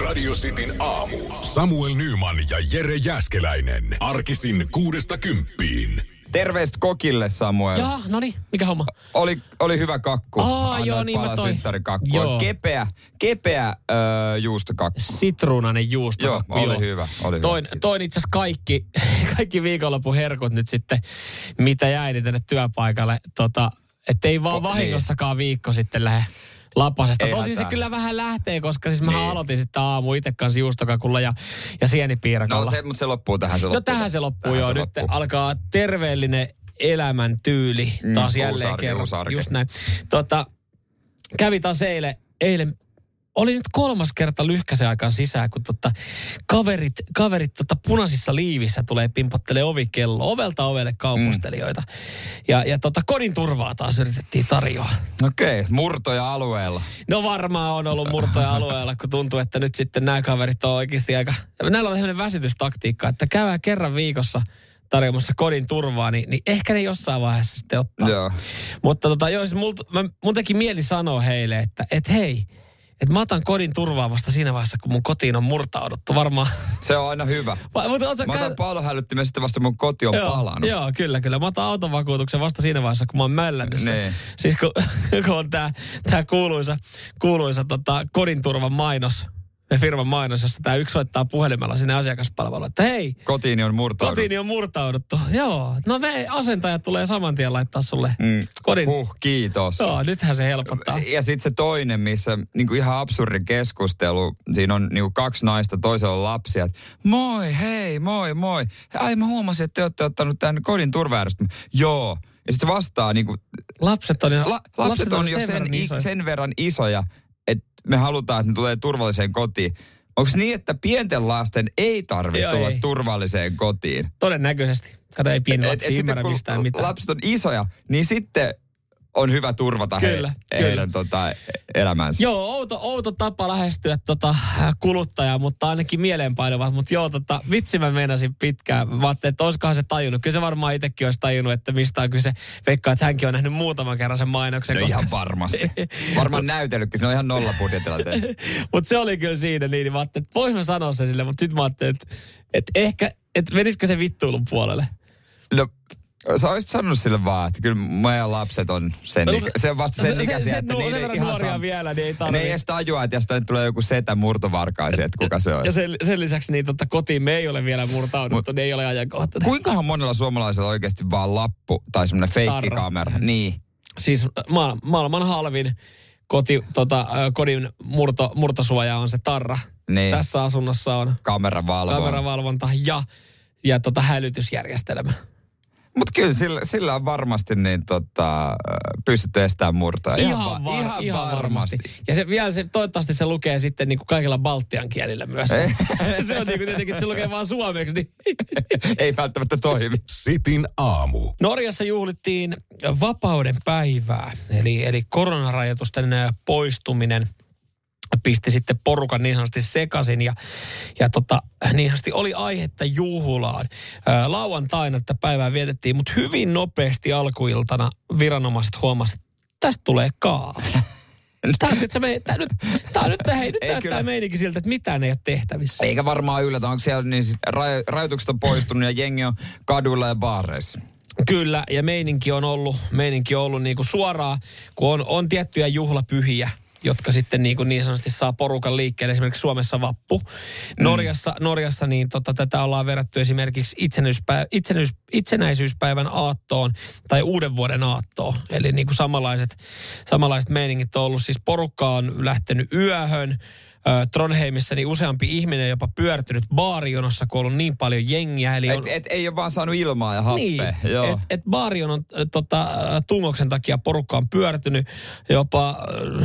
Radio Cityn aamu. Samuel Nyman ja Jere Jäskeläinen. Arkisin kuudesta kymppiin. Terveistä kokille, Samuel. Jaa, no niin, mikä homma? Oli, oli hyvä kakku. Aa, Annoit joo, niin mä toi. Joo. Kepeä, kepeä öö, juustokakku. Sitruunainen juusto. Joo, oli hyvä, oli hyvä. Toin, toin itse asiassa kaikki, kaikki viikonlopun herkut nyt sitten, mitä jäi niin tänne työpaikalle. Tota, että ei vaan Ko- vahingossakaan viikko sitten lähde lapasesta. Ei Tosin se kyllä vähän lähtee, koska siis mä Niin. aloitin sitten aamu itse kanssa juustokakulla ja, ja sienipiirakolla. No se, mutta se loppuu tähän se No loppuu. tähän se loppuu Tähän joo. se Nyt loppuu. alkaa terveellinen elämäntyyli Mm, taas uusi jälleen kerran. Just näin. Tota, kävi taas eilen, eilen oli nyt kolmas kerta lyhkäisen aikaan sisään, kun tota, kaverit, kaverit tota punaisissa liivissä tulee pimpottelee ovikello. Ovelta ovelle kaupustelijoita. Mm. Ja, ja tota, kodin turvaa taas yritettiin tarjoa. Okei, okay, murtoja alueella. No varmaan on ollut murtoja alueella, kun tuntuu, että nyt sitten nämä kaverit on oikeasti aika... Näillä on sellainen väsytystaktiikka, että käydään kerran viikossa tarjoamassa kodin turvaa, niin, niin ehkä ne jossain vaiheessa sitten ottaa. Joo. Mutta tota, joo, siis mult, mä, mun teki mieli sanoa heille, että et hei, että mä otan kodin turvaa vasta siinä vaiheessa, kun mun kotiin on murtauduttu. Varmaan. Se on aina hyvä. Va, mutta sä Mä käy- otan pallonhälyttimen sitten vasta mun koti on joo, palannut. Joo, kyllä, kyllä. Mä otan autovakuutuksen vasta siinä vaiheessa, kun mä oon mällännyt sen. Niin. Siis kun, kun on tää, tää kuuluisa, kuuluisa tota, kodin turvan mainos, ja firman mainos, jossa tää yksi soittaa puhelimella sinne asiakaspalveluun, että hei, Kotiini on murtaudut. kotiini on murtauduttu. Joo, no me asentajat tulee saman tien laittaa sulle Mm. kodin. Huh, kiitos. Joo, nythän se helpottaa. Ja sitten se toinen, missä niinku ihan absurdi keskustelu, siinä on niinku kaksi naista, toisella on lapsia. että Moi, hei, moi, moi. Ai mä huomasin, että te olette ottanut tämän kodin turvajärjestelmän. Joo. Ja sitten se vastaa niinku, Lapset on, jo- la, lapset on jo sen, verran i, isoja. sen verran isoja, me halutaan, että ne tulee turvalliseen kotiin. Onko niin, että pienten lasten ei tarvitse Joo, tulla ei. turvalliseen kotiin? Todennäköisesti. Kato, ei pieni Et- lapsi et sitten ymmärrä kun mistään mitään. lapset on isoja, niin sitten on hyvä turvata he, Kyllä, heidän kyllä. tota, elämänsä. Joo, outo, outo tapa lähestyä tota, kuluttajaa, mutta ainakin mieleenpainuva. Mutta joo, tota, vitsi mä meinasin pitkään. Mä ajattelin, että olisikohan se tajunnut. Kyllä se varmaan itsekin olisi tajunnut, että mistä on kyse. Veikkaa, että hänkin on nähnyt muutaman kerran sen mainoksen. No ihan varmasti. Varmaan näytellytkin, se on ihan nolla budjetilla tehty. mutta se oli kyllä siinä niin. niin Mä ajattelin, että vois mä sanoa sen sille, mutta sitten mä ajattelin, että, että ehkä, että menisikö se vittuilun puolelle. No, sä olisit sanonut sille vaan, että kyllä meidän lapset on sen, No, ikä, se on vasta sen se- ikäisiä, sen että nuo- sen niille verran ihan nuoria sama. vielä, niin ei Ne tarvitse. ei edes tajua, että jos tänne tulee joku setä murtovarkaisi, että kuka se on. Ja sen, sen lisäksi niin totta, kotiin me ei ole vielä murtauduttu, niin ei ole ajankohtainen. Kuinkahan monella suomalaisella oikeasti vaan lappu tai semmoinen feikkikamera? Niin. siis ma- maailman halvin koti, tota, ö, kodin murto, murtosuoja on se tarra. Niin. Tässä asunnossa on Kameravalvo. kameravalvonta ja, ja tota hälytysjärjestelmä. Mutta kyllä sillä, sillä on varmasti niin tota, pystytty estämään murtoa. Ihan, var, ihan, ihan varmasti. Ja se, vielä se, toivottavasti se lukee sitten niin kuin kaikilla baltian kielillä myös. se on niin kuin tietenkin, että se lukee vaan suomeksi. Niin. Ei välttämättä toimi. Sitin aamu. Norjassa juhlittiin vapauden päivää, eli, eli koronarajoitusten poistuminen pisti sitten porukan niin sanotusti sekaisin ja, ja tota, niin sanotusti oli aihetta juhlaan. Ää, lauantaina tätä päivää vietettiin, mutta hyvin nopeasti alkuiltana viranomaiset huomasivat, että tästä tulee kaos. Tämä, nyt, se me, tämä, nyt, tämä nyt, hei, nyt Ei näyttää kyllä. meininki siltä, että mitään ei ole tehtävissä. Eikä varmaan yllätä, onko siellä niin rajo- rajoitukset on poistunut ja jengi on kaduilla ja baareissa. Kyllä, ja meininki on ollut, meininki on ollut niin kuin suoraan, kun on, on tiettyjä juhlapyhiä, jotka sitten niin, kuin niin sanotusti saa porukan liikkeelle, esimerkiksi Suomessa vappu. Norjassa, Norjassa niin tota, tätä ollaan verrattu esimerkiksi itsenäisyyspäivän, itsenäisyys, itsenäisyyspäivän aattoon tai uuden vuoden aattoon. Eli niin kuin samanlaiset, samanlaiset meiningit on ollut. Siis porukka on lähtenyt yöhön, Ö, Tronheimissa niin useampi ihminen jopa pyörtynyt baarijonossa, kun on ollut niin paljon jengiä. Eli on, Et, et, ei ole vaan saanut ilmaa ja happea. niin, Joo. et, et baarion on äh, tota, tungoksen takia porukka on pyörtynyt. Jopa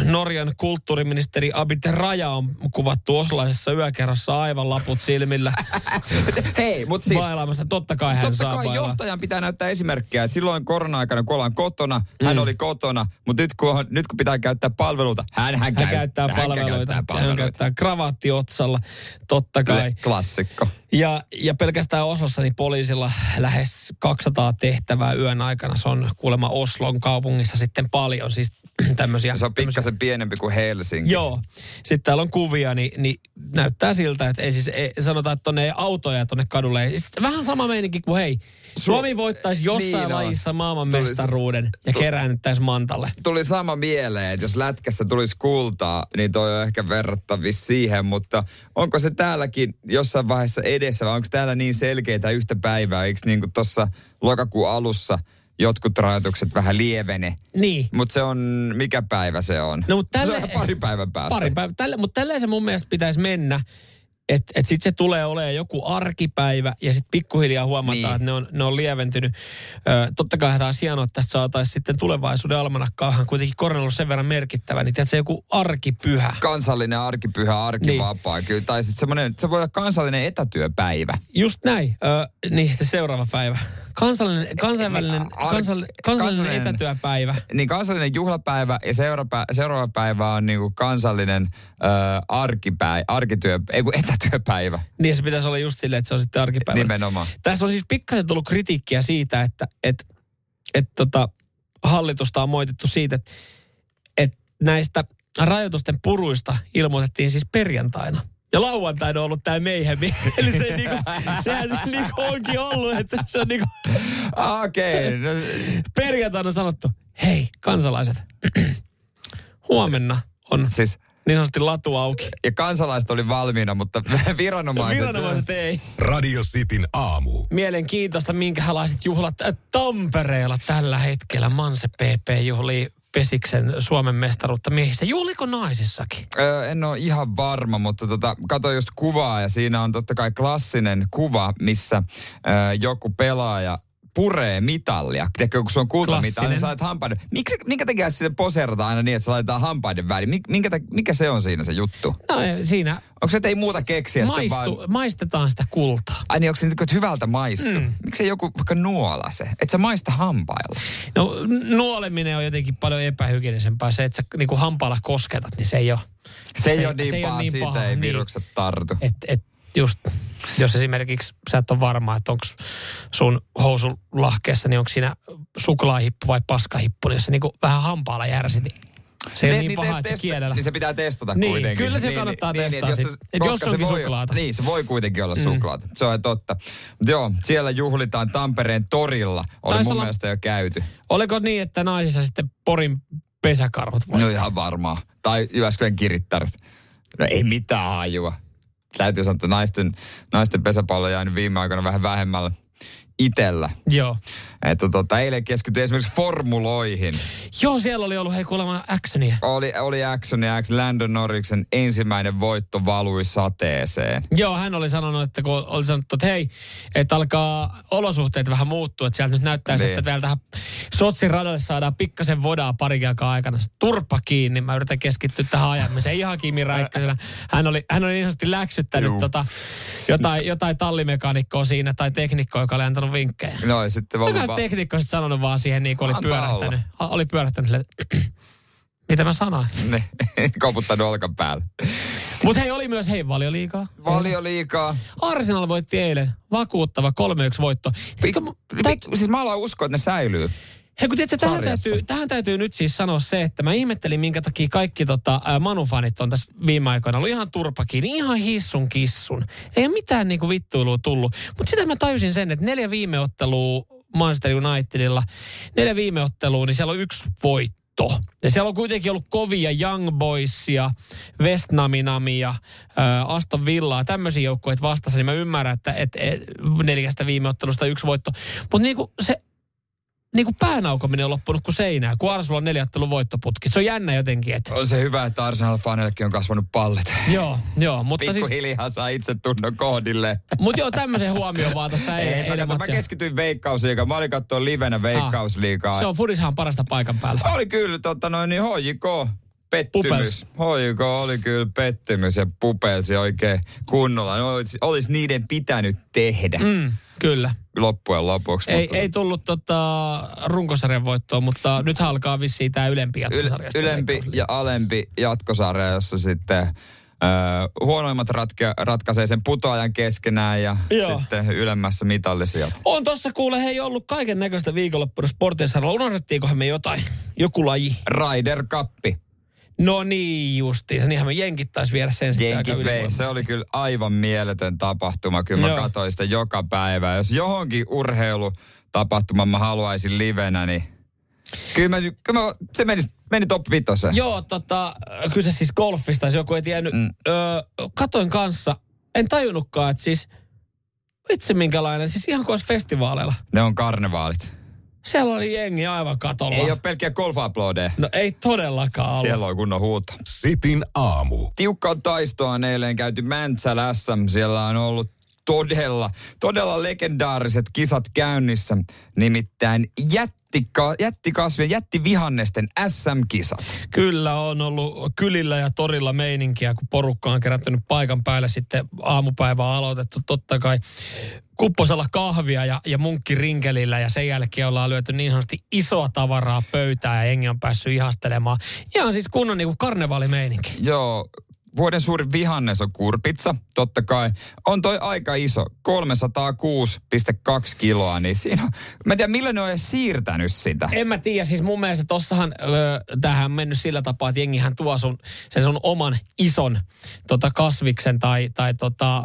Norjan kulttuuriministeri Abit Raja on kuvattu oslaisessa yökerrassa aivan laput silmillä. Hei, mutta siis bailaamassa. Totta kai hän Totta saa kai bailaa. johtajan pitää näyttää esimerkkiä, että silloin korona-aikana, kun ollaan kotona, hän Mm. oli kotona, mutta nyt kun, on, nyt kun pitää käyttää palveluita, hän, hän, Hän käy, käyttää palveluita. Käyttää Hän käyttää kravaatti otsalla, totta kai. Klassikko. Ja, ja pelkästään Oslossa niin poliisilla lähes 200 tehtävää yön aikana. Se on kuulemma Oslon kaupungissa sitten paljon siis tämmöisiä. Se on pikkasen pienempi kuin Helsinki. Joo. Sitten täällä on kuvia, niin, niin näyttää siltä, että ei siis, ei, sanotaan, että tonne ei autoja tonne kadulle. Ei. Siis vähän sama meininki kuin hei, Suomi voittaisi jossain Niin lajissa maailman Tulisi- mestaruuden ja tu- keräännyttäisi Mantalle. Tuli sama mieleen, että jos lätkässä tulisi kultaa, niin toi on ehkä verrattavissa siihen, mutta onko se täälläkin jossain vaiheessa edessä vai onko täällä niin selkeitä yhtä päivää? Eikö niin kuin tuossa lokakuun alussa jotkut rajoitukset vähän lievene? Niin. Mutta se on, mikä päivä se on? No, mutta se tälle- on ihan pari päivän päästä. Pari päivää. Tälle, mutta tälleen se mun mielestä pitäisi mennä. Että et sitten se tulee olemaan joku arkipäivä ja sitten pikkuhiljaa huomataan, Niin. niin. että ne on, ne on lieventynyt. Ö, totta kai olisi hienoa, että tästä saataisiin sitten tulevaisuuden almanakkaahan kuitenkin korona on ollut sen verran merkittävä, niin tiedätkö, joku arkipyhä. Kansallinen arkipyhä, arkivapaa. Niin. Kyllä, tai sitten semmoinen, se voi olla kansallinen etätyöpäivä. Just näin. Ö, niin, seuraava päivä. Kansallinen, kansainvälinen, Ar- kansallinen, kansallinen, etätyöpäivä. Niin kansallinen juhlapäivä ja seuraava, seuraava päivä on niinku kansallinen ö, arkipäivä, arkityö, ei kun etätyöpäivä. Niin se pitäisi olla just silleen, että se on sitten arkipäivä. Nimenomaan. Tässä on siis pikkasen tullut kritiikkiä siitä, että et, et tota, hallitusta on moitettu siitä, että et näistä rajoitusten puruista ilmoitettiin siis perjantaina. Ja lauantaina on ollut tämä meihemi. Eli se niinku, sehän se niinku onkin ollut, että se on niinku Okei, okay. no, perjantaina sanottu, hei kansalaiset, huomenna on siis niin sanotusti latu auki. ja kansalaiset oli valmiina, mutta viranomaiset... Viranomaiset ei. Radio Cityn aamu. Mielenkiintoista, minkälaiset juhlat Tampereella tällä hetkellä. Manse PP juhlii Pesiksen Suomen mestaruutta miehissä. Juhliko naisissakin? Öö, en ole ihan varma, mutta tota, katsoin just kuvaa ja siinä on totta kai klassinen kuva, missä öö, joku pelaaja puree mitallia. Tiedätkö, kun se on kultamitali, Klassinen. niin sä laitat hampaiden. Miksi, minkä takia sitten poseerataan aina niin, että se laitetaan hampaiden väliin? Mik- Minkä, mikä se on siinä se juttu? No ei, siinä Onko se, että ei muuta keksiä maistu, vaan... maistetaan sitä kultaa. Ai niin, onko se niin, että hyvältä maistu? Mm. Miksi joku vaikka nuola se? Että sä maista hampailla. No nuoleminen on jotenkin paljon epähygienisempää. Se, että sä niinku hampaalla kosketat, niin se ei ole. Se, ei ole niin se ei paha, ole niin siitä paha, ei niin. virukset tartu. Et, et just, jos esimerkiksi sä et ole varma, että onko sun housulahkeessa, niin onko siinä suklaahippu vai paskahippu, niin jos se niinku vähän hampaalla järsi, niin se ei ole Te- niin paha, että se kielellä. Niin se pitää testata Niin, kuitenkin. kyllä se kannattaa testaa että sit. Et jos se onkin voi, suklaata. Niin, se voi kuitenkin olla suklaata. Se on totta. Joo, siellä juhlitaan Tampereen torilla. Oli Taisi mun olla- mielestä jo käyty. Oliko niin, että naisissa sitten Porin pesäkarhut voi? No ihan varmaa. Tai Jyväskylän kirittäret. No ei mitään hajua. Täytyy sanoa, että naisten, naisten pesäpallo jäänyt viime aikoina vähän vähemmällä itellä. Joo. Että tota, eilen keskityi esimerkiksi formuloihin. Joo, siellä oli ollut hei kuulemma actionia. Oli, oli Action ja X Landon Norriksen ensimmäinen voitto valui sateeseen. Joo, hän oli sanonut, että kun oli sanottu, että hei, että alkaa olosuhteet vähän muuttua, että sieltä nyt näyttää, Niin. että vielä tähän Sotsin radalle saadaan pikkasen vodaa aikaa aikana. Turpa kiinni, mä yritän keskittyä tähän ajamiseen. Ihan Kimi Räikkösenä. Hän oli, hän oli niin sanotusti läksyttänyt Juu. tota, jotain, jotain tallimekaanikkoa siinä tai teknikkoa, joka oli antanut vinkkejä. No ja sitten Mikä ollut va- teknikko sitten sanonut vaan siihen, niin kuin oli Antaa pyörähtänyt. A- Oli pyörähtänyt että mitä mä sanoin. ne, koputtanut olkapäällä. Mutta hei, oli myös hei valioliikaa. Valio liikaa. Arsenal voitti eilen. Vakuuttava 3-1 voitto. Tiedätkö, Pik- siis mä alan uskoa, että ne säilyy. Hei kun tiedätkö, tähän täytyy, tähän täytyy nyt siis sanoa se, että mä ihmettelin, minkä takia kaikki tota, ää, Manu-fanit on tässä viime aikoina ollut ihan turpakin, ihan hissun kissun. Ei ole mitään niinku vittuilua tullut. Mutta sitä mä tajusin sen, että neljä viime ottelua Manchester Unitedilla, neljä viime ottelua, niin siellä on yksi voitto. Ja siellä on kuitenkin ollut kovia Young Boysia, West Naminamia, Aston Villaa, tämmöisiä joukkueita vastassa, niin mä ymmärrän, että et, et, neljästä viime ottelusta yksi voitto. Mutta niinku se niin kuin päänaukominen on loppunut kuin seinää, kun Arsenal on neljättelun voittoputki. Se on jännä jotenkin, että... On se hyvä, että Arsenal-faneillekin on kasvanut pallit. Joo, joo, mutta siis... Pikkuhiljaa saa itse tunnon kohdille. Mutta joo, tämmöisen huomioon vaan tuossa Ei, mä, eilen katson, mä matsia. keskityin veikkausliigaan. Mä olin katsoa livenä veikkausliigaa. Se on Fudishan parasta paikan päällä. Oli kyllä, tota noin, niin HJK pettymys. HJK oli kyllä pettymys ja pupelsi oikein kunnolla. No, olisi, olisi niiden pitänyt tehdä. Mm, kyllä. Loppujen lopuksi. Ei, mutta ei tullut tota, runkosarjan voittoa, mutta nyt alkaa vissiin tämä ylempi yl, jatkosarjasta. ylempi ja alempi jatkosarja, jossa sitten Öö, huonoimmat ratke, ratkaisee sen putoajan keskenään ja Joo. sitten ylemmässä mitallisijat. On tossa kuule, hei ollut kaiken näköistä viikonloppuna sporttisarjalla. Unohdettiinkohan me jotain? Joku laji. Rider Cup. No niin justiin. Niinhän me jenkit taisi viedä sen sitten aika Jenkit vei. Se oli kyllä aivan mieletön tapahtuma. Kyllä mä Joo. katsoin sitä joka päivä. Jos johonkin urheilutapahtuman mä haluaisin livenä, niin kyllä, mä, kyllä mä, se meni, meni top vitoseen. Joo, tota, kyse siis golfista, jos joku ei tiennyt. Mm. Mm. Öö, katoin kanssa, en tajunnutkaan, että siis, vitsi minkälainen, siis ihan kuin olisi festivaaleilla. Ne on karnevaalit. Siellä oli jengi aivan katolla. Ei ole pelkkiä golf No ei todellakaan ollut. Siellä on kunnon huuto. Sitin aamu. Tiukkaa taistoa on eilen käyty Mäntsälä SM. Siellä on ollut todella, todella legendaariset kisat käynnissä. Nimittäin jättika, jättikasvien, jättivihannesten SM-kisat. Kyllä on ollut kylillä ja torilla meininkiä, kun porukka on kerättänyt paikan päälle sitten aamupäivää aloitettu totta kai kupposella kahvia ja, ja munkkirinkelillä ja sen jälkeen ollaan lyöty niin sanotusti isoa tavaraa pöytään ja jengi on päässyt ihastelemaan. Ihan siis kunnon niin kuin karnevaalimeininki. Joo, vuoden suurin vihannes on kurpitsa, totta kai. On toi aika iso, 306,2 kiloa, niin siinä mä en tiedä millä ne on edes siirtänyt sitä. En mä tiedä, siis mun mielestä tossahan öö, tähän mennyt sillä tapaa, että jengihän tuo sun, sen sun oman ison tota, kasviksen tai, tai tota,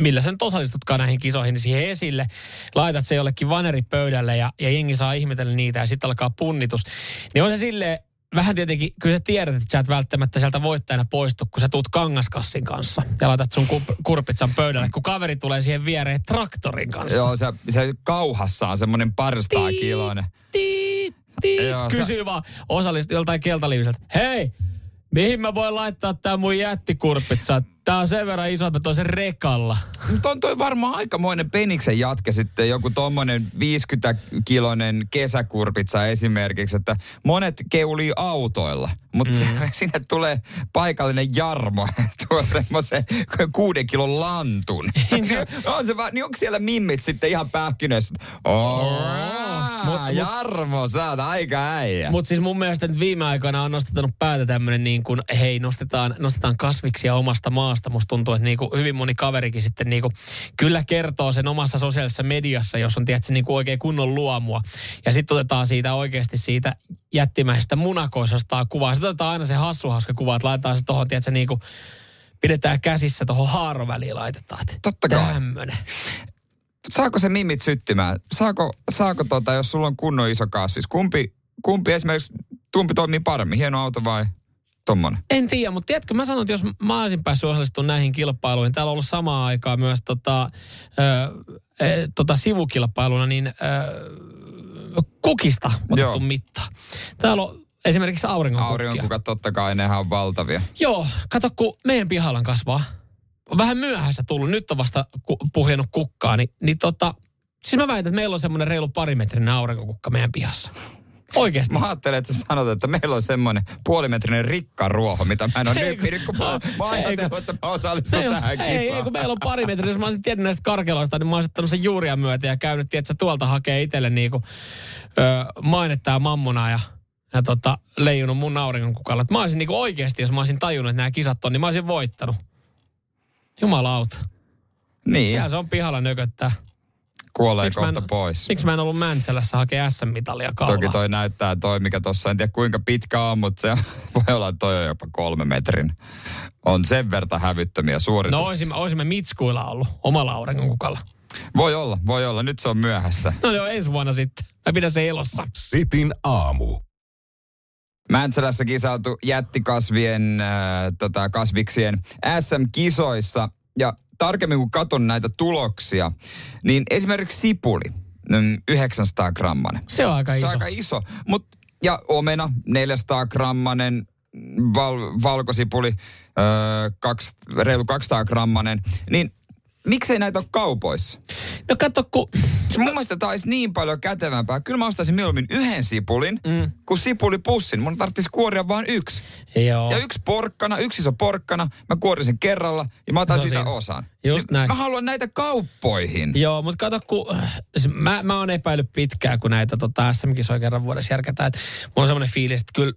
millä sen osallistutkaan näihin kisoihin, niin siihen esille. Laitat se jollekin vaneripöydälle ja, ja jengi saa ihmetellä niitä ja sitten alkaa punnitus. Niin on se silleen, vähän tietenkin, kyllä sä tiedät, että sä et välttämättä sieltä voittajana poistu, kun sä tuut kangaskassin kanssa ja laitat sun ku- kurpitsan pöydälle, kun kaveri tulee siihen viereen traktorin kanssa. Joo, se, se kauhassa on semmoinen parstaa kiloinen. Joo, sä- kysyy vaan osallist joltain keltaliiviseltä. Hei, mihin mä voin laittaa tää mun jättikurpitsa? Tää on sen verran iso, että mä sen rekalla. Mutta on toi varmaan aikamoinen peniksen jatke sitten, joku tommonen 50-kilonen kesäkurpitsa esimerkiksi, että monet keulii autoilla, mutta mm. sinne tulee paikallinen Jarmo, tuo semmoisen kuuden kilon lantun. on se vaan, niin onko siellä mimmit sitten ihan pähkinössä? Oh, Mut- mut- Jarmo, sä oot aika äijä. Mutta siis mun mielestä nyt viime aikoina on nostattanut päätä tämmönen niin kuin, hei, nostetaan, nostetaan kasviksia omasta maasta. Musta tuntuu, että niin kuin hyvin moni kaverikin sitten niin kuin, kyllä kertoo sen omassa sosiaalisessa mediassa, jos on tietysti niin kuin oikein kunnon luomua. Ja sitten otetaan siitä oikeasti siitä jättimäisestä munakoisesta kuvaa. Sitten otetaan aina se hassu hauska kuva, että laitetaan se tuohon, tiedätkö, niin kuin, pidetään käsissä tuohon haaroväliin laitetaan. Totta kai. Tämmönen. saako se mimmit syttymään? Saako, saako tota, jos sulla on kunnon iso kasvis, kumpi, kumpi esimerkiksi, kumpi toimii paremmin, hieno auto vai tommonen? En tiedä, mutta tiedätkö, mä sanon, että jos mä olisin päässyt osallistumaan näihin kilpailuihin, täällä on ollut samaan aikaan myös tota, ö, e, tota sivukilpailuna, niin ö, kukista otettu Joo. mitta. Täällä on esimerkiksi auringonkukkia. Auringonkukat totta kai, nehän on valtavia. Joo, kato kun meidän pihalla kasvaa. On vähän myöhässä tullut, nyt on vasta ku, puhjennut kukkaa, niin, niin tota, siis mä väitän, että meillä on semmoinen reilu parimetrinen aurinkokukka meidän pihassa. Oikeasti. Mä ajattelin, että sä sanot, että meillä on semmoinen puolimetrinen rikkaruoho, mitä mä en ole Ei, nyt kun- mä, mä Ei, ajattelin, että mä osallistun Ei, tähän ei, ei, kisaan. kun meillä on pari metriä, jos mä olisin tiennyt näistä karkeloista, niin mä olisin ottanut sen juuria myöten ja käynyt, tiedätkö, tuolta hakee itselle niinku, ö, mainetta ja mammona ja, ja tota, leijunut mun auringon kukalla. Mä olisin niinku oikeasti, jos mä olisin tajunnut, että nämä kisat on, niin mä olisin voittanut. Jumalauta. Niin, Siellä se on pihalla nököttää. Kuolee Miksi mä kohta en- pois. Miksi mä en ollut Mäntsälässä hakea SM-mitalia kaulaa? Toki toi näyttää toi, mikä tossa, en tiedä kuinka pitkä on, mutta se voi olla, että toi on jopa kolme metrin. On sen verta hävyttömiä No suorituksia. olisimme, olisimme mitskuilla ollut omalla auringon kukalla. Voi olla, voi olla. Nyt se on myöhäistä. No joo, ensi vuonna sitten. Mä pidän se elossa. Sitin aamu. Mäntsälässä kisailtu jättikasvien, äh, tota, kasviksien SM-kisoissa. Ja tarkemmin kun katson näitä tuloksia, niin esimerkiksi sipuli, mm, 900 grammanen. Se on aika Se iso. on aika iso. Mut, ja omena, 400 grammanen, val, valkosipuli, öö, kaksi, reilu 200 grammanen. Niin miksei näitä ole kaupoissa? No kato, kun Mun mielestä tämä olisi niin paljon kätevämpää. Kyllä mä ostaisin mieluummin yhden sipulin mm. kuin sipulipussin. Mun tarvitsisi kuoria vain yksi. Joo. Ja yksi porkkana, yksi iso porkkana. Mä kuorin sen kerralla ja mä otan siitä siinä. osan. Just Niin näin. Mä haluan näitä kauppoihin. Joo, mutta kato, kun äh, mä, mä oon epäillyt pitkään, kun näitä tota, SM-kisoja kerran vuodessa järkätään. Että mulla on semmoinen fiilis, että kyllä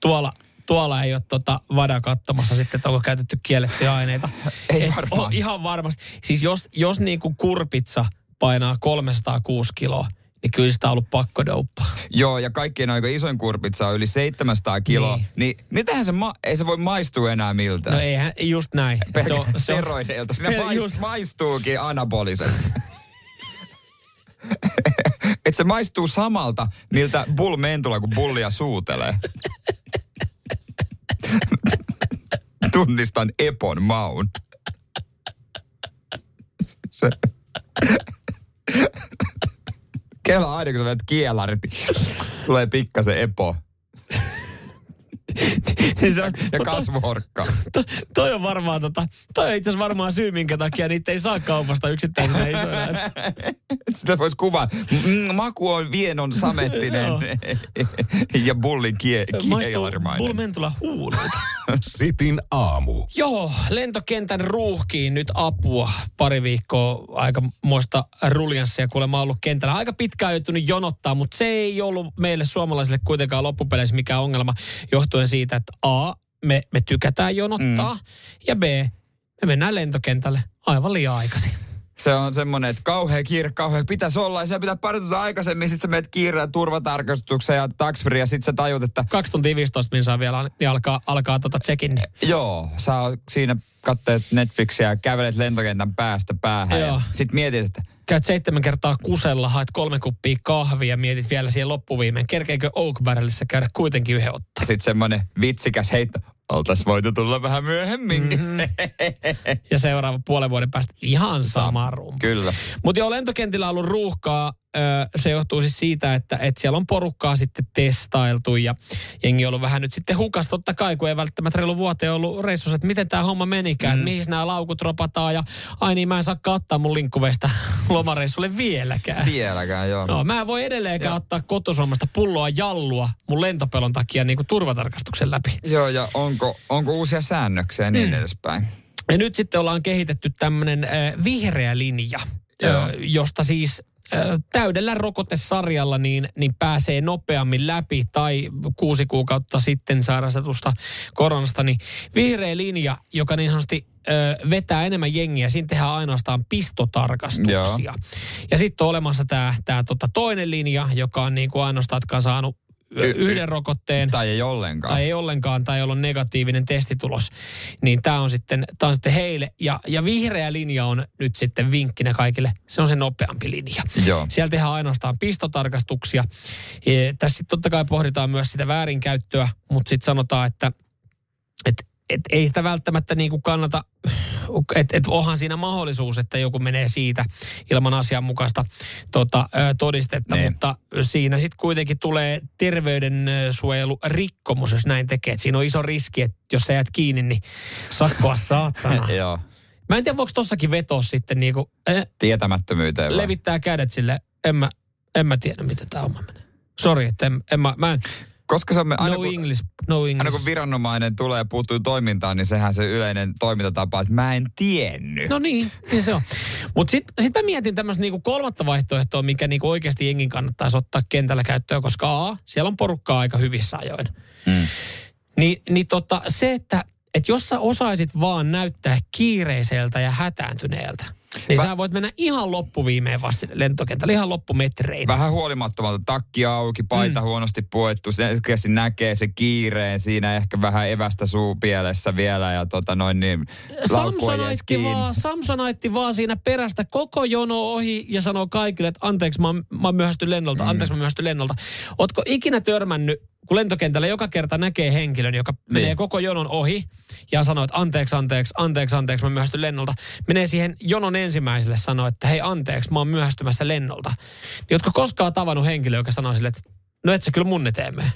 tuolla, tuolla ei ole tota vada katsomassa sitten, että onko käytetty kiellettyjä aineita. Ei Et varmaan. oo ihan varmasti. Siis jos, jos niinku kurpitsa painaa 306 kiloa, niin kyllä sitä on ollut pakko douppaa. Joo, ja kaikkien aika isoin kurpitsa on yli 700 kiloa. Niin. Niin, niin mitähän se, ma- ei se voi maistua enää miltään. No eihän, just näin. Pelkä Se on- se on- steroideilta. Maist- just- maistuukin anaboliset. Et se maistuu samalta, miltä bull mentula, kun bullia suutelee. Tunnistan Epon maun. Se. Kela aina, kun sä menet kielarit, tulee pikkasen Epo niin se on, ja kasvuhorkka. to, toi on varmaan tota, toi on itse asiassa varmaan syy, minkä takia niitä ei saa kaupasta yksittäisenä isoina. Sitä voisi kuvaa. Mm, maku on vienon samettinen ja bullin kie, Maistuu kielarimainen. bulmentula huulut. Sitin aamu. Joo, lentokentän ruuhkiin nyt apua. Pari viikkoa aika muista ruljanssia kuulemma ollut kentällä. Aika pitkään joutunut jonottaa, mutta se ei ollut meille suomalaisille kuitenkaan loppupeleissä mikään ongelma, johtuen siitä, että A, me, me tykätään jonottaa, mm. ja B, me mennään lentokentälle aivan liian aikaisin. Se on semmoinen, että kauhea kiire, kauhea pitäisi olla. Ja siellä pitää pari tuntia aikaisemmin, sit sä menet kiireen turvatarkastukseen ja taxfree ja sit sä tajut, että Kaksi tuntia 15 minsaa vielä, niin alkaa, alkaa tota check-in. joo, sä siinä kattelet Netflixiä ja kävelet lentokentän päästä päähän. Joo. Ja sit mietit, että Käyt seitsemän kertaa kusella, haet kolme kuppia kahvia ja mietit vielä siihen loppuviimeen. Kerkeekö Oak Barrelissa käydä kuitenkin yhden ottaa? sit semmoinen vitsikäs heitto. Oltais voitu tulla vähän myöhemminkin. Mhm. Ja seuraava puolen vuoden päästä ihan sama rumpa. Kyllä. Mutta joo, lentokentillä on ollut ruuhkaa. Se johtuu siis siitä, että, että siellä on porukkaa sitten testailtu ja jengi on ollut vähän nyt sitten hukas totta kai, kun ei välttämättä reilu vuoteen ollut reissussa, että miten tämä homma menikään, mm. mihin nämä laukut ropataan ja ai niin, mä en saa kattaa mun linkkuveista lomareissulle vieläkään. Vieläkään, joo. No, mä en voi edelleenkään Joo. ottaa kotosuomasta pulloa jallua mun lentopelon takia niin kuin turvatarkastuksen läpi. Joo, ja onko, onko uusia säännöksiä ja niin edespäin? Ja nyt sitten ollaan kehitetty tämmöinen äh, vihreä linja, Joo. josta siis täydellä rokotesarjalla niin, niin pääsee nopeammin läpi tai kuusi kuukautta sitten sairastetusta koronasta, niin vihreä linja, joka niin sanotusti vetää enemmän jengiä, siinä tehdään ainoastaan pistotarkastuksia. Ja sitten on olemassa tämä tää tota toinen linja, joka on niin kuin ainoastaan, jotka on saanut Y- yhden rokotteen Tai ei ollenkaan. tai ei ollenkaan, tai jolla on negatiivinen testitulos, niin tämä on sitten, tää on sitten heille. Ja, ja vihreä linja on nyt sitten vinkkinä kaikille. Se on se nopeampi linja. Joo. Siellä tehdään ainoastaan pistotarkastuksia. E, tässä sitten totta kai pohditaan myös sitä väärinkäyttöä, mutta sitten sanotaan, että et, et ei sitä välttämättä niin kuin kannata, että et onhan siinä mahdollisuus, että joku menee siitä ilman asianmukaista tota, todistetta, Niin. mutta siinä sitten kuitenkin tulee terveydensuojelurikkomus, jos näin tekee. Et siinä on iso riski, että jos sä jäät kiinni, niin sakkoa saatana. Joo. Mä en tiedä, voiko tossakin vetoa sitten niin kuin, eh, Tietämättömyyteen vai? levittää kädet sille, en mä, en mä tiedä, miten tämä homma menee. Sori, että en, en mä, mä en, Koska se on, aina, no kun, English, no aina English. kun viranomainen tulee ja puuttuu toimintaan, niin sehän se yleinen toimintatapa, että mä en tiennyt. No niin, niin se on. Mutta sitten sit mä mietin tämmöistä niinku kolmatta vaihtoehtoa, mikä niinku oikeasti jengin kannattaisi ottaa kentällä käyttöön, koska A, siellä on porukkaa aika hyvissä ajoin. Mm. Ni, niin tota, se, että et jos sä osaisit vaan näyttää kiireiseltä ja hätääntyneeltä, niin Vä- sä voit mennä ihan loppuviimeen vasta lentokentälle, ihan loppumetrein. Vähän huolimattomalta, takki auki, paita mm. huonosti puettu, selkeästi näkee se kiireen, siinä ehkä vähän evästä suupielessä vielä ja tota noin niin, Samsonaitti vaan, Samsonaitti vaan siinä perästä koko jono ohi ja sanoo kaikille, että anteeksi mä, oon- mä oon myöhästy lennolta, Mm. anteeksi mä myöhästy lennolta. Ootko ikinä törmännyt, kun lentokentällä joka kerta näkee henkilön, joka niin. menee koko jonon ohi ja sanoo, että anteeksi, anteeksi, anteeksi, anteeksi, mä myöhästyn lennolta. Menee siihen jonon ensimmäiselle sanoo, että hei anteeksi, mä oon myöhästymässä lennolta. Niin ootko koskaan tavannut henkilö, joka sanoo sille, että no et sä kyllä mun eteen mene.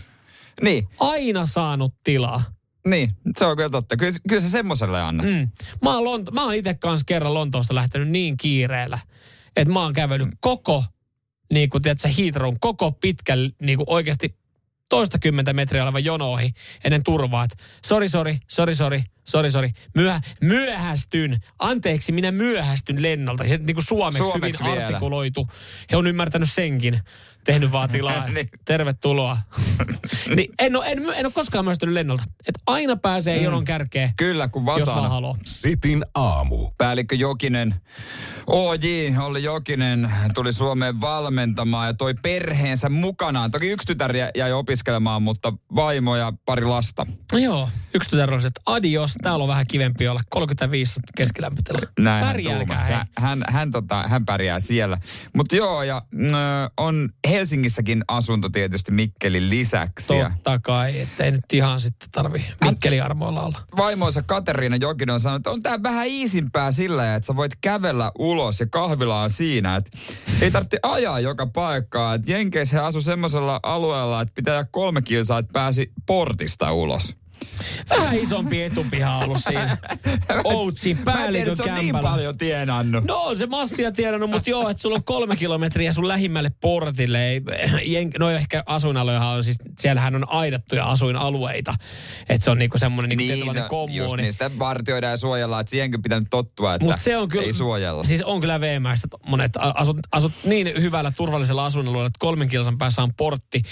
Niin, Aina saanut tilaa. niin, se on kyllä totta. Kyllä, kyllä se semmoiselle annat. Mm. Mä oon, Lonto- mä oon itse kanssa kerran Lontoosta lähtenyt niin kiireellä, että mä oon kävellyt koko, niin kuin tiedätkö, Heathrown, koko pitkän, niin kuin oikeasti toista kymmentä metriä oleva jono ohi ennen turvaa. Sori, sori, sori, sori, Sori, sori. Myöhä, myöhästyn. Anteeksi, minä myöhästyn lennolta. Se niin kuin suomeksi, Suomeksi hyvin vielä. artikuloitu. He on ymmärtänyt senkin. Tehnyt vaan tilaa. Niin. Tervetuloa. niin en, ole, en, en ole koskaan myöhästynyt lennolta. Et aina pääsee mm. jonon kärkeen, Kyllä, kun jos vaan vasana. haluaa. Sitin aamu. Päällikkö Jokinen, OJ Olli Jokinen tuli Suomeen valmentamaan ja toi perheensä mukanaan. Toki yksi tytär jä- jäi opiskelemaan, mutta vaimo ja pari lasta. No joo, yksi tytär oli, että adios, täällä on vähän kivempi olla. 35 keskilämpötila. Näin hän Pärjääkää, tuumasi. hei. Hän, hän, hän, tota, hän pärjää siellä. Mutta joo, ja mm, on Helsingissäkin asunto tietysti Mikkelin lisäksi. Totta kai, ettei nyt ihan sitten tarvi Mikkeli-armoilla olla. vaimoisa Kateriina Jokinen on sanonut, että on tää vähän iisimpää sillä, että sä voit kävellä ulos ja kahvila on siinä. Että ei tarvitse ajaa joka paikkaa. Että Jenkeissä he asu semmoisella alueella, että pitää kolme kilsaa, että pääsi portista ulos. Vähän isompi etupiha ollut siinä. Outsin Mä päällikön on niin paljon tienannut. No se massia tiedannut, mutta joo, että sulla on kolme kilometriä sun lähimmälle portille. Ei, jen, no ehkä asuinaluejahan on, siis siellähän on aidattuja asuinalueita. Että se on niinku semmoinen niinku tietynlainen just kommuuni. niin, sitä vartioidaan ja suojellaan, että siihenkin pitää nyt tottua, että Mutta se on kyllä, ei suojella. Siis on kyllä veemäistä, monet asut, asut niin hyvällä turvallisella asuinalueella, että kolmen kilsan päässä on portti.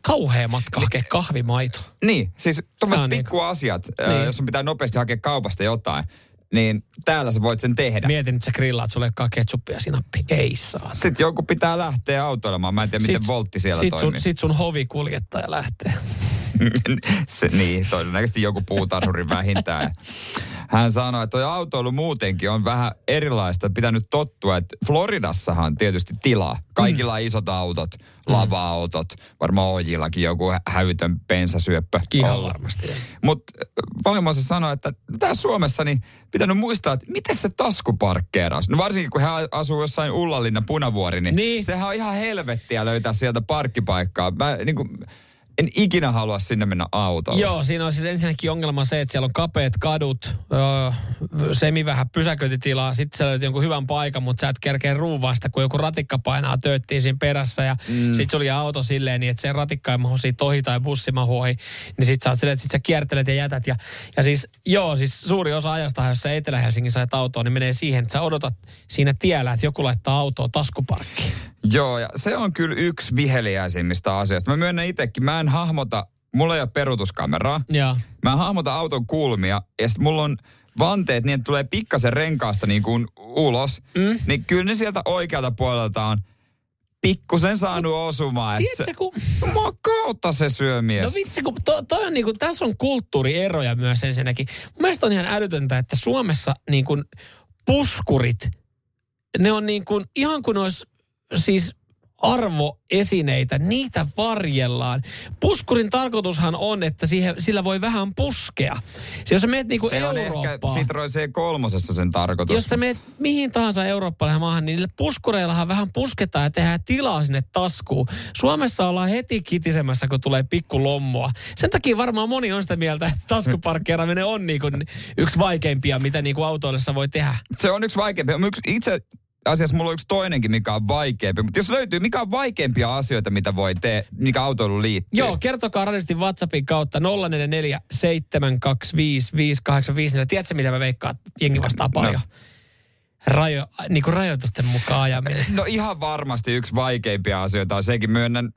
Kauhea matka hakea kahvimaito. Niin, siis on niinku- pikkuasiat, Niin. niin. jos sun pitää nopeasti hakea kaupasta jotain, niin täällä sä voit sen tehdä. Mietin, että sä grillaat, sulle ketsuppia sinappi. Ei saa. Sitten joku pitää lähteä autoilemaan. Mä en tiedä, miten voltti siellä sit toimii. sun, sit sun hovikuljettaja lähtee. se, niin, todennäköisesti joku puutarhuri vähintään. Hän sanoi, että toi autoilu muutenkin on vähän erilaista. Pitää nyt tottua, että Floridassahan tietysti tilaa. Kaikilla on isot autot, lava-autot. Varmaan Ojillakin joku hä- hävytön bensasyöppö. Ihan varmasti. Mutta vaimonsa sanoi, että tää Suomessa niin pitänyt muistaa, että miten se taskuparkkeeraus. No varsinkin kun hän asuu jossain Ullanlinna punavuori, niin, Niin. sehän on ihan helvettiä löytää sieltä parkkipaikkaa. Mä niin kuin, en ikinä halua sinne mennä autolla. Joo, siinä on siis ensinnäkin ongelma se, että siellä on kapeat kadut, öö, semi vähän pysäköintitilaa, sitten sä löydät jonkun hyvän paikan, mutta sä et kerkeä ruuvaa sitä, kun joku ratikka painaa tööttiin siinä perässä ja mm. sit sulla oli auto silleen niin, että se ratikka ei mahu siitä ohi tai bussi mahu ohi, niin sit sä oot silleen, että sit sä kiertelet ja jätät ja, ja siis joo, siis suuri osa ajasta, jos sä Etelä-Helsingissä ajat autoa, niin menee siihen, että sä odotat siinä tiellä, että joku laittaa autoa taskuparkkiin. Joo, ja se on kyllä yksi viheliäisimmistä asioista. Mä myönnän itsekin, mä en hahmota, mulla ei ole peruutuskameraa. Ja Mä en hahmota auton kulmia, ja sit mulla on vanteet niin, että tulee pikkasen renkaasta niin kuin ulos. Mm. Niin kyllä ne sieltä oikealta puolelta on pikkusen saanut osumaan. ja sit tiedätkö, kun... Se, Mua kautta se syö mies. No vitsi, kun to, toi on niinku, tässä on kulttuurieroja myös ensinnäkin. Mun mielestä on ihan älytöntä, että Suomessa niinku puskurit, ne on niinku, ihan kuin olisi siis arvoesineitä, niitä varjellaan. Puskurin tarkoitushan on, että siihen, sillä voi vähän puskea. Se, jos sä meet niinku se on ehkä Eurooppaan, Citroen C3 sen tarkoitus. jos sä meet mihin tahansa eurooppalaisen maahan, niin niille puskureillahan vähän pusketaan ja tehdään tilaa sinne taskuun. Suomessa ollaan heti kitisemässä, kun tulee pikku lommoa. Sen takia varmaan moni on sitä mieltä, että taskuparkkeeraaminen on niinku yksi vaikeimpia, mitä niinku autoillessa voi tehdä. Se on yksi vaikeampi. Yksi, itse asiassa mulla on yksi toinenkin, mikä on vaikeampi. Mutta jos löytyy, mikä on vaikeimpia asioita, mitä voi tehdä, mikä autoilu liittyy. Joo, kertokaa radistin WhatsAppin kautta 044 725 585. Tiedätkö, mitä mä veikkaan? Jengi vastaa paljon. No. Rajo, niin kuin rajoitusten mukaan ajaminen. No ihan varmasti yksi vaikeimpia asioita on sekin, myönnän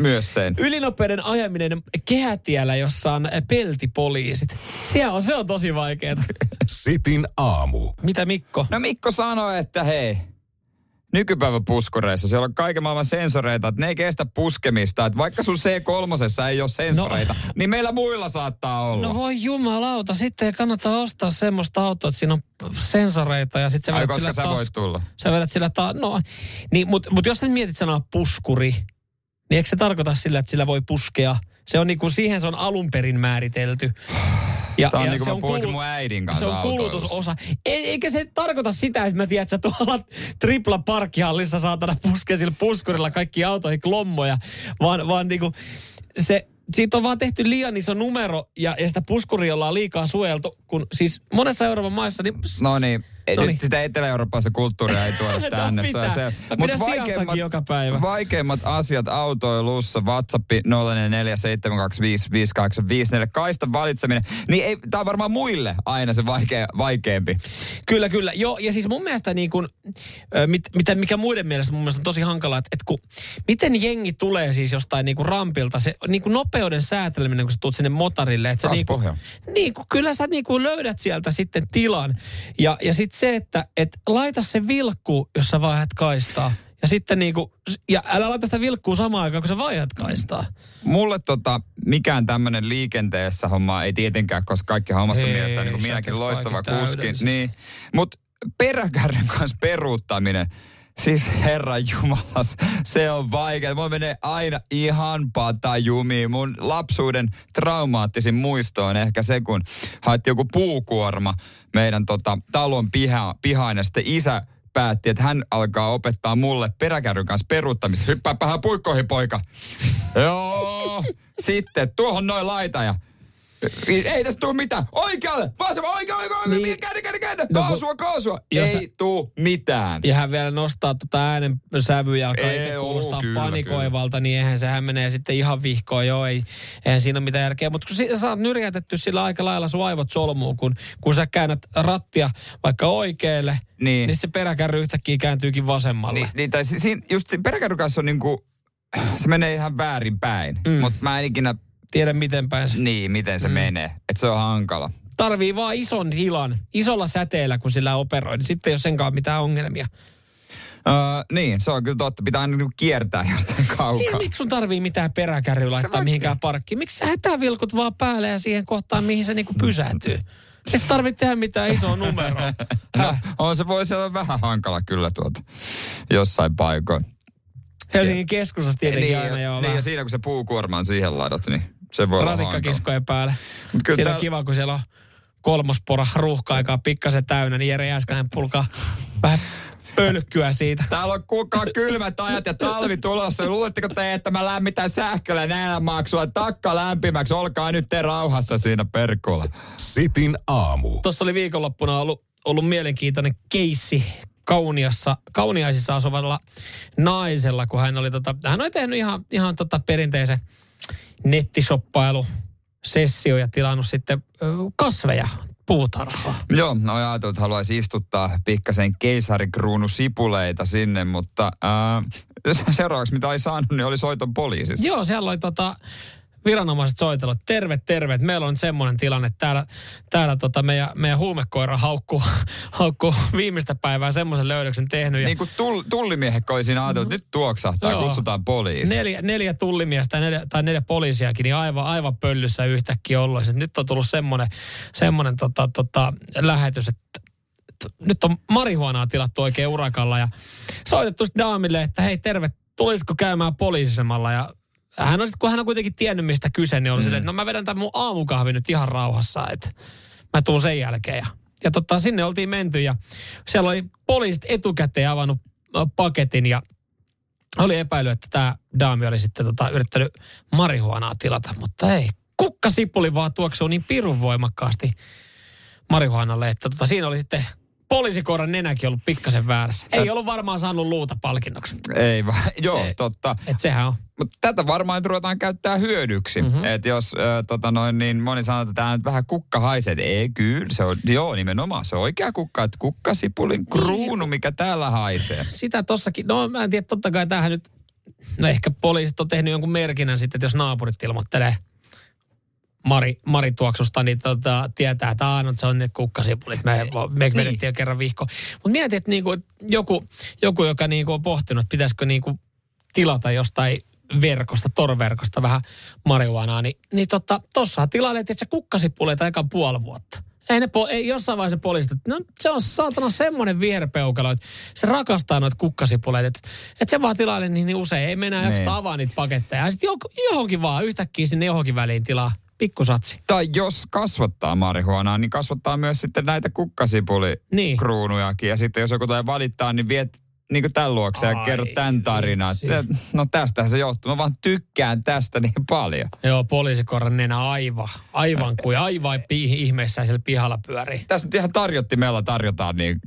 myös sen. Ylinopeuden ajaminen kehätiellä, jossa on peltipoliisit. Siellä on, se on tosi vaikeaa. Sitin aamu. Mitä Mikko? No Mikko sanoi, että hei, nykypäivän puskureissa siellä on kaiken maailman sensoreita, että ne ei kestä puskemista. Että vaikka sun C3 ei ole sensoreita, no. niin meillä muilla saattaa olla. No voi jumalauta, sitten ei kannata ostaa semmoista autoa, että siinä on sensoreita ja sitten sä Ai vedät koska sillä sä tas- voit tulla. Sä vedät sillä ta- no, niin, mutta mut jos sä mietit sanaa puskuri, niin eikö se tarkoita sillä, että sillä voi puskea? Se on niinku, siihen se on alun perin määritelty. Ja, Tämä on ja niin se kuin mä puhuisin kulu- mun äidin kanssa Se on kulutusosa. Ei, eikä se tarkoita sitä, että mä tiedän, että sä tuolla tripla parkkihallissa saatana puskea sillä puskurilla kaikki autoihin klommoja, vaan, vaan niinku se, siitä on vaan tehty liian iso numero ja, ja sitä puskuria ollaan liikaa suojeltu, kun siis monessa Euroopan maissa niin No niin, Ei, nyt sitä Etelä-Eurooppalaista kulttuuria ei tuoda No tänne. se mitä? se. Mä Mut pidän sijastakin joka päivä. vaikeimmat asiat autoilussa, WhatsApp 0447255854, kaistan valitseminen, niin ei, tää on varmaan muille aina se vaikea, vaikeampi. Kyllä, kyllä. Joo, ja siis mun mielestä niin kuin, ö, mit, mitä, mikä muiden mielestä mun mielestä on tosi hankalaa, että, että kun, miten jengi tulee siis jostain niin kuin rampilta, se niin kuin nopeuden sääteleminen, kun sä tulet sinne motarille. Että sä niin kuin, Kaasupohja. niin kuin, kyllä sä niin kuin löydät sieltä sitten tilan. Ja, ja sitten se, että et laita se vilkku, jos sä vaihdat kaistaa. Ja sitten niin kuin, ja älä laita sitä vilkkuu samaan aikaan, kun sä vaihdat kaistaa. Mulle tota, mikään tämmöinen liikenteessä homma ei tietenkään, koska kaikki on omasta Ei, mielestä niin kuin minäkin loistava kuski. Niin, mutta peräkärryn kanssa peruuttaminen, siis herran jumalas, se on vaikea. Mulla menee aina ihan patajumiin. Mun lapsuuden traumaattisin muisto on ehkä se, kun haettiin joku puukuorma meidän tota, talon piha, pihaan ja sitten isä päätti, että hän alkaa opettaa mulle peräkärryn kanssa peruuttamista. Hyppääpähän puikkoihin, poika. Joo. Sitten tuohon noin laita ja ei tästä tuu mitään. Oikealle, vasemmalle, oikealle, oikealle, Niin. käänne, käänne, käänne. No Kaasua, kaasua. Jos ei sä- tuu mitään. Ja hän vielä nostaa tuota äänen sävyä ja alkaa Ei, kuulostaa kyllä, panikoivalta, niin eihän sehän menee sitten ihan vihkoon. Joo, ei, eihän siinä ole mitään järkeä. Mutta kun si- sä oot nyrjätetty sillä aika lailla sun aivot solmuun, kun, kun sä käännät rattia vaikka oikealle, Niin. niin se peräkärry yhtäkkiä kääntyykin vasemmalle. Niin, niin tai si- siinä, just se peräkärryn kanssa on niinku, se menee ihan väärin päin. Mm. Mutta mä en ikinä, Tiedä miten päin se. niin, miten se mm. menee. Että se on hankala. Tarvii vaan ison tilan, isolla säteellä, kun sillä operoi. Niin sitten ei ole senkaan mitään ongelmia. Öö, niin, se on kyllä totta. Pitää aina niinku kiertää jostain Ei, kaukaa. miksi sun tarvii mitään peräkärryä laittaa mihinkään parkkiin? Miksi sä hätävilkut vaan päälle ja siihen kohtaan, mihin se niinku pysähtyy? Ei tarvitse tehdä mitään isoa numeroa. No, on se voi olla vähän hankala kyllä tuota jossain paikoin. Helsingin keskustassa tietenkin niin, aina joo. niin, vähän ja siinä kun se puukuorma on siihen ladottu, niin se voi ratikkakiskojen päälle. Mut kyllä Siinä on tää- kiva, kun siellä on kolmospora ruuhka-aikaa pikkasen täynnä, niin Jere Jääskäinen pulkaa vähän pölkkyä siitä. Täällä on kuulkaa kylmät ajat ja talvi tulossa. Luuletteko te, että mä lämmitän sähköllä näillä maksulla takka lämpimäksi? Olkaa nyt te rauhassa siinä perkulla. Sitin aamu. Tuossa oli viikonloppuna ollut, ollut mielenkiintoinen keissi Kauniassa, Kauniaisissa asuvalla naisella, kun hän oli, tota, hän oli tehnyt ihan, ihan tota perinteisen nettishoppailu sessio ja tilannut sitten kasveja puutarhaa. Joo, no ajatellut, että haluaisi istuttaa pikkasen keisarikruunu sipuleita sinne, mutta ää, seuraavaksi mitä ei saanut, niin oli soiton poliisista. Joo, siellä oli tota, viranomaiset soitellut, terve, terve, meillä on semmoinen tilanne, että täällä, täällä tota meidän, meidän huumekoira haukkuu, haukkuu viimeistä päivää semmoisen löydöksen tehnyt. Ja Niin kuin tull, tullimiehekko oli siinä ajatellut, että nyt tuoksahtaa, Joo. kutsutaan poliisi. neljä, neljä tullimiestä tai neljä, tai neljä poliisiakin, niin aivan, aivan pöllyssä yhtäkkiä ollut. Nyt on tullut semmoinen, semmoinen tota, tota, lähetys, että nyt on marihuonaa tilattu oikein urakalla ja soitettu daamille, että hei terve, tulisiko käymään poliisisemalla ja hän on sit, kun hän on kuitenkin tiennyt, mistä kyse, niin oli mm. silleen, että no mä vedän tämän mun aamukahvin nyt ihan rauhassa, että mä tuun sen jälkeen. Ja, ja tota, sinne oltiin menty ja siellä oli poliisit etukäteen avannut paketin ja oli epäily, että tämä daami oli sitten tota, yrittänyt marihuonaa tilata, mutta ei. Kukkasipuli vaan tuoksuu niin pirun voimakkaasti marihuonalle, että tota, siinä oli sitten poliisikoiran nenäkin ollut pikkasen väärässä. Ei ollut varmaan saanut luuta palkinnoksi. Ei vaan, joo, Ei. totta. Et sehän on. Mutta tätä varmaan nyt ruvetaan käyttää hyödyksi. Mhm. Mm-hmm. Että jos äh, tota noin, niin moni sanoo, että tämä nyt vähän kukka haisee. Ei, kyllä, se on, joo, nimenomaan se on oikea kukka. Että kukkasipulin kruunu, mikä täällä haisee. Sitä tossakin, no mä en tiedä, totta kai tähän nyt, no ehkä poliisit on tehnyt jonkun merkinnän sitten, että jos naapurit ilmoittelee Mari, Mari tuoksusta, niin tota, tietää, että aah, no, se on ne kukkasipulit. Me, me vedettiin jo kerran vihko. Mutta mietin, että niinku, joku, joku, joka niinku on pohtinut, että pitäisikö niinku tilata jostain verkosta, torverkosta vähän marihuanaa, niin, niin totta, tossahan tilailee, että kukkasipuleita eka puoli vuotta. Ei, ne po- ei jossain vaiheessa poliisit, no se on saatana semmoinen vierpeukalo, että se rakastaa noita kukkasipuleita, että, että se vaan tilailee niin, niin usein, ei mennä Niin. niin. avaa niitä paketteja. Ja sitten johonkin vaan yhtäkkiä sinne johonkin väliin tilaa pikkusatsi. Tai jos kasvattaa marihuonaa, niin kasvattaa myös sitten näitä Niin. kukkasipulikruunujakin. Ja sitten jos joku tulee valittaa, niin viet niin kuin tämän luokse ja kerro tämän tarinan. no tästähän se johtuu. Mä vaan tykkään tästä niin paljon. Joo, poliisikoiran nenä aivan, aivan kuin aivan ihmeessä siellä pihalla pyörii. Tässä nyt ihan tarjottimella tarjotaan niin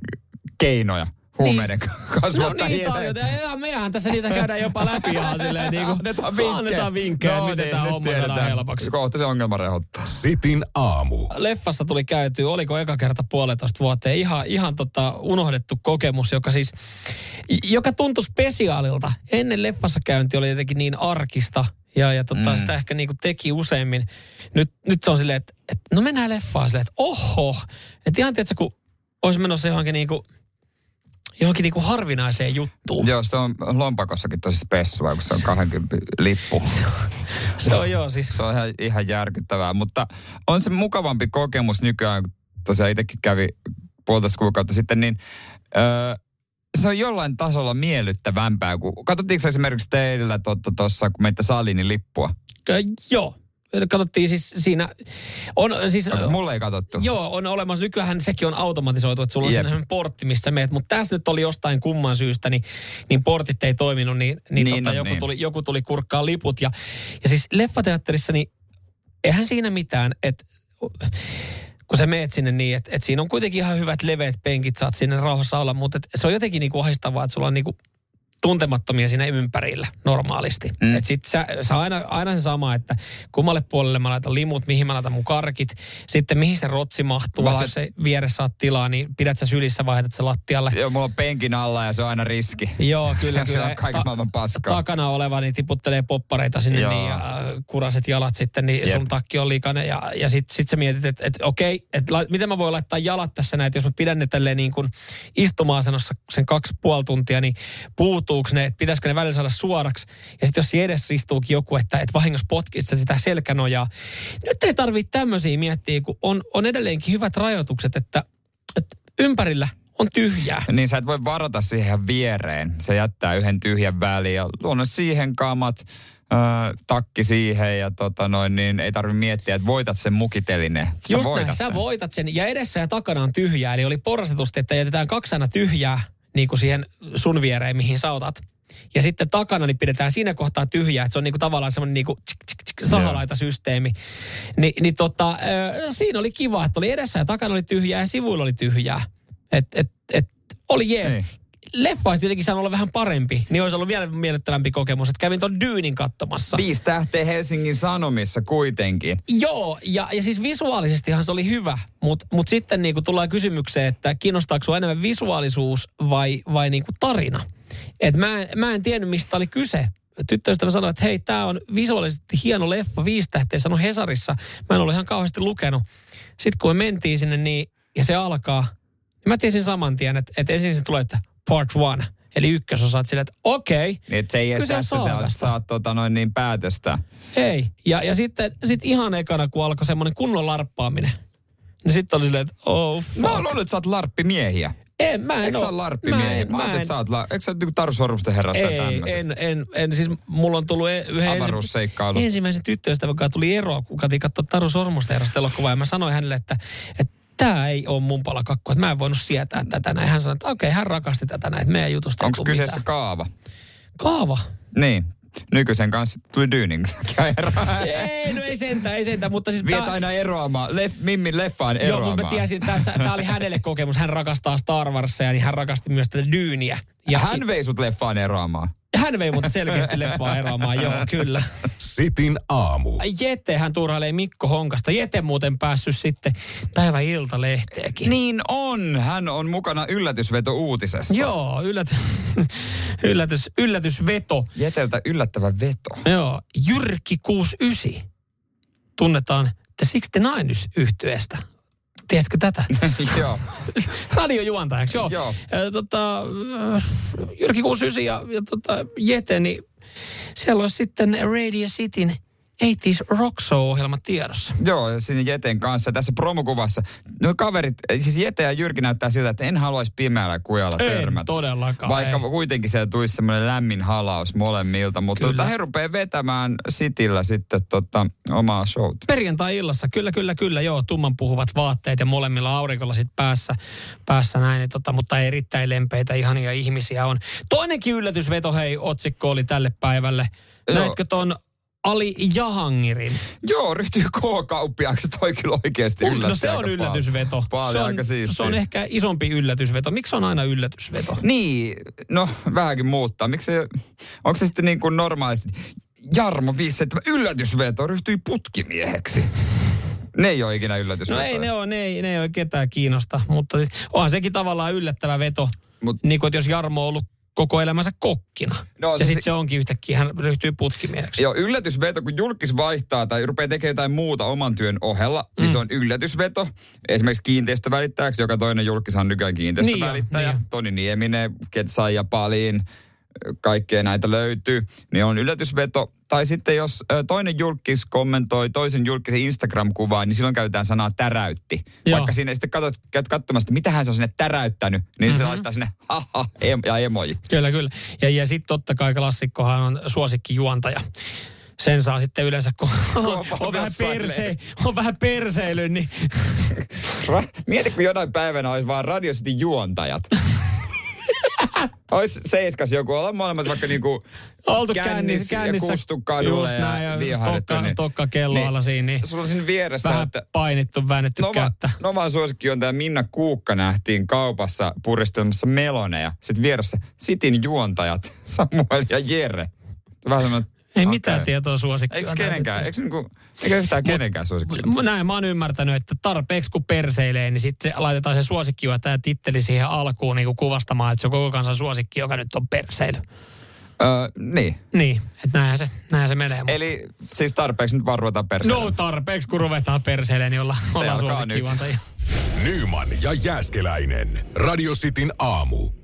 keinoja huumeiden niin. No niin tarjotaan. Ja mehän tässä niitä käydään jopa läpi ihan silleen niin kuin, annetaan vinkkejä, annetaan vinkkejä no, miten niin, tämä homma saadaan helpoksi. Kohta se ongelma rehottaa. Sitin aamu. Leffassa tuli käyty, oliko eka kerta puolitoista vuotta. Ihan, ihan tota unohdettu kokemus, joka siis, joka tuntui spesiaalilta. Ennen leffassa käynti oli jotenkin niin arkista, ja, ja tota, mm. sitä ehkä niinku teki useimmin. Nyt, nyt se on silleen, että et, no mennään leffaan silleen, että oho. Että ihan tiedätkö, kun olisi menossa johonkin niinku johonkin niinku harvinaiseen juttuun. Joo, se on lompakossakin tosi spessua, kun se on 20 lippu. se, on, se on joo siis. Se on ihan, ihan järkyttävää, mutta on se mukavampi kokemus nykyään, kun tosiaan itsekin kävi puolitoista kuukautta sitten, niin öö, se on jollain tasolla miellyttävämpää. Kun, katsottiinko esimerkiksi teillä tuossa, kun meitä saliin, niin lippua? joo, katsottiin siis siinä, on siis... Okay, mulle ei katsottu. Joo, on olemassa, nykyään sekin on automatisoitu, että sulla on sellainen portti, missä meet, mutta tässä nyt oli jostain kumman syystä, niin, niin portit ei toiminut, niin, niin, niin tota, no, joku, niin. Tuli, joku tuli kurkkaa liput. Ja, ja siis leffateatterissa, niin eihän siinä mitään, että kun sä meet sinne niin, että, että siinä on kuitenkin ihan hyvät leveät penkit, saat sinne rauhassa olla, mutta se on jotenkin niin kuin ahistavaa, että sulla on niin kuin tuntemattomia siinä ympärillä normaalisti. Mm. Et sit sä, sä aina, aina se sama, että kummalle puolelle mä laitan limut, mihin mä laitan mun karkit, sitten mihin se rotsi mahtuu, lait... jos se vieressä saat tilaa, niin pidät sä sylissä vai se lattialle. Joo, mulla on penkin alla ja se on aina riski. Joo, kyllä, se, kyllä. Se on kaiken maailman paskaa. Takana oleva, niin tiputtelee poppareita sinne niin, ja äh, kuraset jalat sitten, niin Jep. sun takki on liikainen. Ja, ja sit, sit sä mietit, että et, okei, että la, miten mä voin laittaa jalat tässä näin, että jos mä pidän ne tälleen niin kuin istuma-asennossa sen kaksi puoli tuntia, niin puut muuttuuko ne, että pitäisikö ne välillä saada suoraksi. Ja sitten jos edessä istuukin joku, että, että vahingossa potkit sitä selkänojaa. Nyt ei tarvitse tämmöisiä miettiä, kun on, on edelleenkin hyvät rajoitukset, että, että ympärillä on tyhjää. Niin sä et voi varata siihen viereen. Se jättää yhden tyhjän väliin ja luonnon siihen kamat, Öö, takki siihen ja tota noin, niin ei tarvitse miettiä, että voitat sen mukiteline. Sä Just voitat näin, sen. sä voitat sen. Ja edessä ja takana on tyhjää, eli oli porrastetusti, että jätetään kaksi aina tyhjää niin kuin siihen sun viereen, mihin sä otat. Ja sitten takana niin pidetään siinä kohtaa tyhjää, että se on niin kuin tavallaan semmoinen niin sahalaita systeemi. Ni, niin tota, siinä oli kiva, että oli edessä ja takana oli tyhjää ja sivuilla oli tyhjää. Et, et, et, oli jees. Niin leffa olisi tietenkin saanut olla vähän parempi, niin olisi ollut vielä miellyttävämpi kokemus, että kävin tuon Dyynin katsomassa. Viisi tähteä Helsingin Sanomissa kuitenkin. Joo, ja, ja siis visuaalisestihan se oli hyvä, mutta mut sitten niin tulee kysymykseen, että kiinnostaako sinua enemmän visuaalisuus vai, vai niin kuin tarina. Et mä, en, mä en tiennyt, mistä oli kyse. Tyttöystävä sanoi, että hei, tämä on visuaalisesti hieno leffa, viisi tähteä, sanoi Hesarissa. Mä en ollut ihan kauheasti lukenut. Sitten kun me mentiin sinne niin, ja se alkaa, niin mä tiesin saman tien, että, että ensin se tulee, että part one. Eli ykkösosa, silleen, että okei. Okay, niin, että se ei edes tässä sä saat tota noin niin päätöstä. Ei. Ja, ja sitten sit ihan ekana, kun alkoi semmoinen kunnon larppaaminen, niin sitten oli silleen, että oh fuck. Mä luulen, että sä oot larppimiehiä. En, mä en Eikö sä ole larppimiehiä? Mä, mä, mä että sä oot, la... eikö sä niinku herrasta Ei, en, en, en, siis mulla on tullut e- yhden Avaruusseikkailu. ensimmäisen tyttöystävän, joka tuli eroa, kun katiin katsoa Taru Sormusten herrasta elokuvaa. Ja mä sanoin hänelle, että, että tämä ei ole mun palakakku, että mä en voinut sietää tätä näin. Hän sanoi, että okei, okay, hän rakasti tätä näin, että meidän jutusta Onko kyseessä mitään. kaava? Kaava? Niin. Nykyisen kanssa tuli Dyyning Ei, no ei sentään, ei sentään, mutta siis... Viet aina eroamaan, Lef, Mimmin leffaan eroamaan. Joo, mutta mä tiesin, tässä, tämä oli hänelle kokemus. Hän rakastaa Star Warsia, niin hän rakasti myös tätä Dyyniä. Ja hän vei sut leffaan eroamaan. Hän vei mut selkeästi leffaa eroamaan, joo, kyllä. Sitin aamu. Jete hän turhailee Mikko Honkasta. Jete muuten päässyt sitten päivä lehteekin. Niin on. Hän on mukana yllätysveto uutisessa. Joo, yllät, yllätys, yllätysveto. Jeteltä yllättävä veto. Joo, Jyrki 69. Tunnetaan The 69 yhtyeestä. Tiesitkö tätä? joo. Radiojuontajaksi, joo. joo. Ja, tota, Jyrki 69 ja, ja tota, Jete, niin siellä olisi sitten Radio Cityn 80s Rock Show-ohjelma tiedossa. Joo, ja siinä Jeten kanssa. Tässä promokuvassa, no kaverit, siis Jete ja Jyrki näyttää siltä, että en haluaisi pimeällä kujalla törmätä. todellakaan. Vaikka ei. kuitenkin siellä tulisi semmoinen lämmin halaus molemmilta. Mutta tota, he rupeaa vetämään Sitillä sitten tota, omaa showta. Perjantai-illassa, kyllä, kyllä, kyllä, joo. Tumman puhuvat vaatteet ja molemmilla aurinkolla sitten päässä, päässä näin. Niin tota, mutta erittäin lempeitä, ihania ihmisiä on. Toinenkin yllätysveto, hei, otsikko oli tälle päivälle. Näitkö ton Ali Jahangirin. Joo, ryhtyy K-kauppiaaksi. Toi kyllä oikeasti yllätti No se on yllätysveto. Paljon, se, on, aika siistiä. se on ehkä isompi yllätysveto. Miksi on aina yllätysveto? Niin, no vähänkin muuttaa. Miksi onko se sitten niin kuin normaalisti, Jarmo 57 yllätysveto ryhtyi putkimieheksi. Ne ei ole ikinä No yllätysvetoja. ei ne ole, ne ei, ne ei ole ketään kiinnosta, mutta siis onhan sekin tavallaan yllättävä veto. Mut- Niin kuin, että jos Jarmo on ollut koko elämänsä kokkina. No, ja se- sitten se onkin yhtäkkiä, hän ryhtyy putkimieheksi. Joo, yllätysveto, kun julkis vaihtaa tai rupeaa tekemään jotain muuta oman työn ohella, mm. niin se on yllätysveto. Esimerkiksi kiinteistövälittäjäksi, joka toinen julkis on nykyään kiinteistövälittäjä. Niin jo, niin niin jo. Toni Nieminen, Ketsai ja Palin, kaikkea näitä löytyy, niin on yllätysveto. Tai sitten jos toinen julkis kommentoi toisen julkisen Instagram-kuvaa, niin silloin käytetään sanaa täräytti. Joo. Vaikka sinne sitten katsot, käyt katsomassa, mitä hän se on sinne täräyttänyt, niin mm-hmm. se laittaa sinne haha em- ja emoji. Kyllä, kyllä. Ja, ja sitten totta kai klassikkohan on suosikkijuontaja. Sen saa sitten yleensä, kun on, on, vähän, perse, on vähän perseily, niin Mieti, kun jonain päivänä olisi vaan Radio City juontajat. Olisi seiskas joku, olla molemmat vaikka niinku oltu kännis, kännissä, kännissä ja kustu kadulle just näin, ja ja stokka, stokka kelloilla siinä, niin Sulla on siinä vieressä, vähän että painittu, väännetty Nova, kättä. Novan suosikkijuontaja Minna Kuukka nähtiin kaupassa puristelmassa meloneja. Sitten vieressä Sitin juontajat Samuel ja Jere. Vähän Ei okei. mitään tietoa suosikkia. Eikö kenenkään, eikö, niinku, eikö yhtään kenenkään suosikki? Näin mä oon ymmärtänyt, että tarpeeksi kun perseilee, niin sitten laitetaan se suosikki ja tämä titteli siihen alkuun niin kuin kuvastamaan, että se on koko kansan suosikki, joka nyt on perseily. Öö, niin. Niin, että näinhän se, näinhän se menee. Eli siis tarpeeksi nyt vaan ruvetaan perseelle. No tarpeeksi, kun ruvetaan perseilemään, niin olla, ollaan alkaa suosikkijuontajia. Nyman ja Jääskeläinen. Radio Cityn aamu.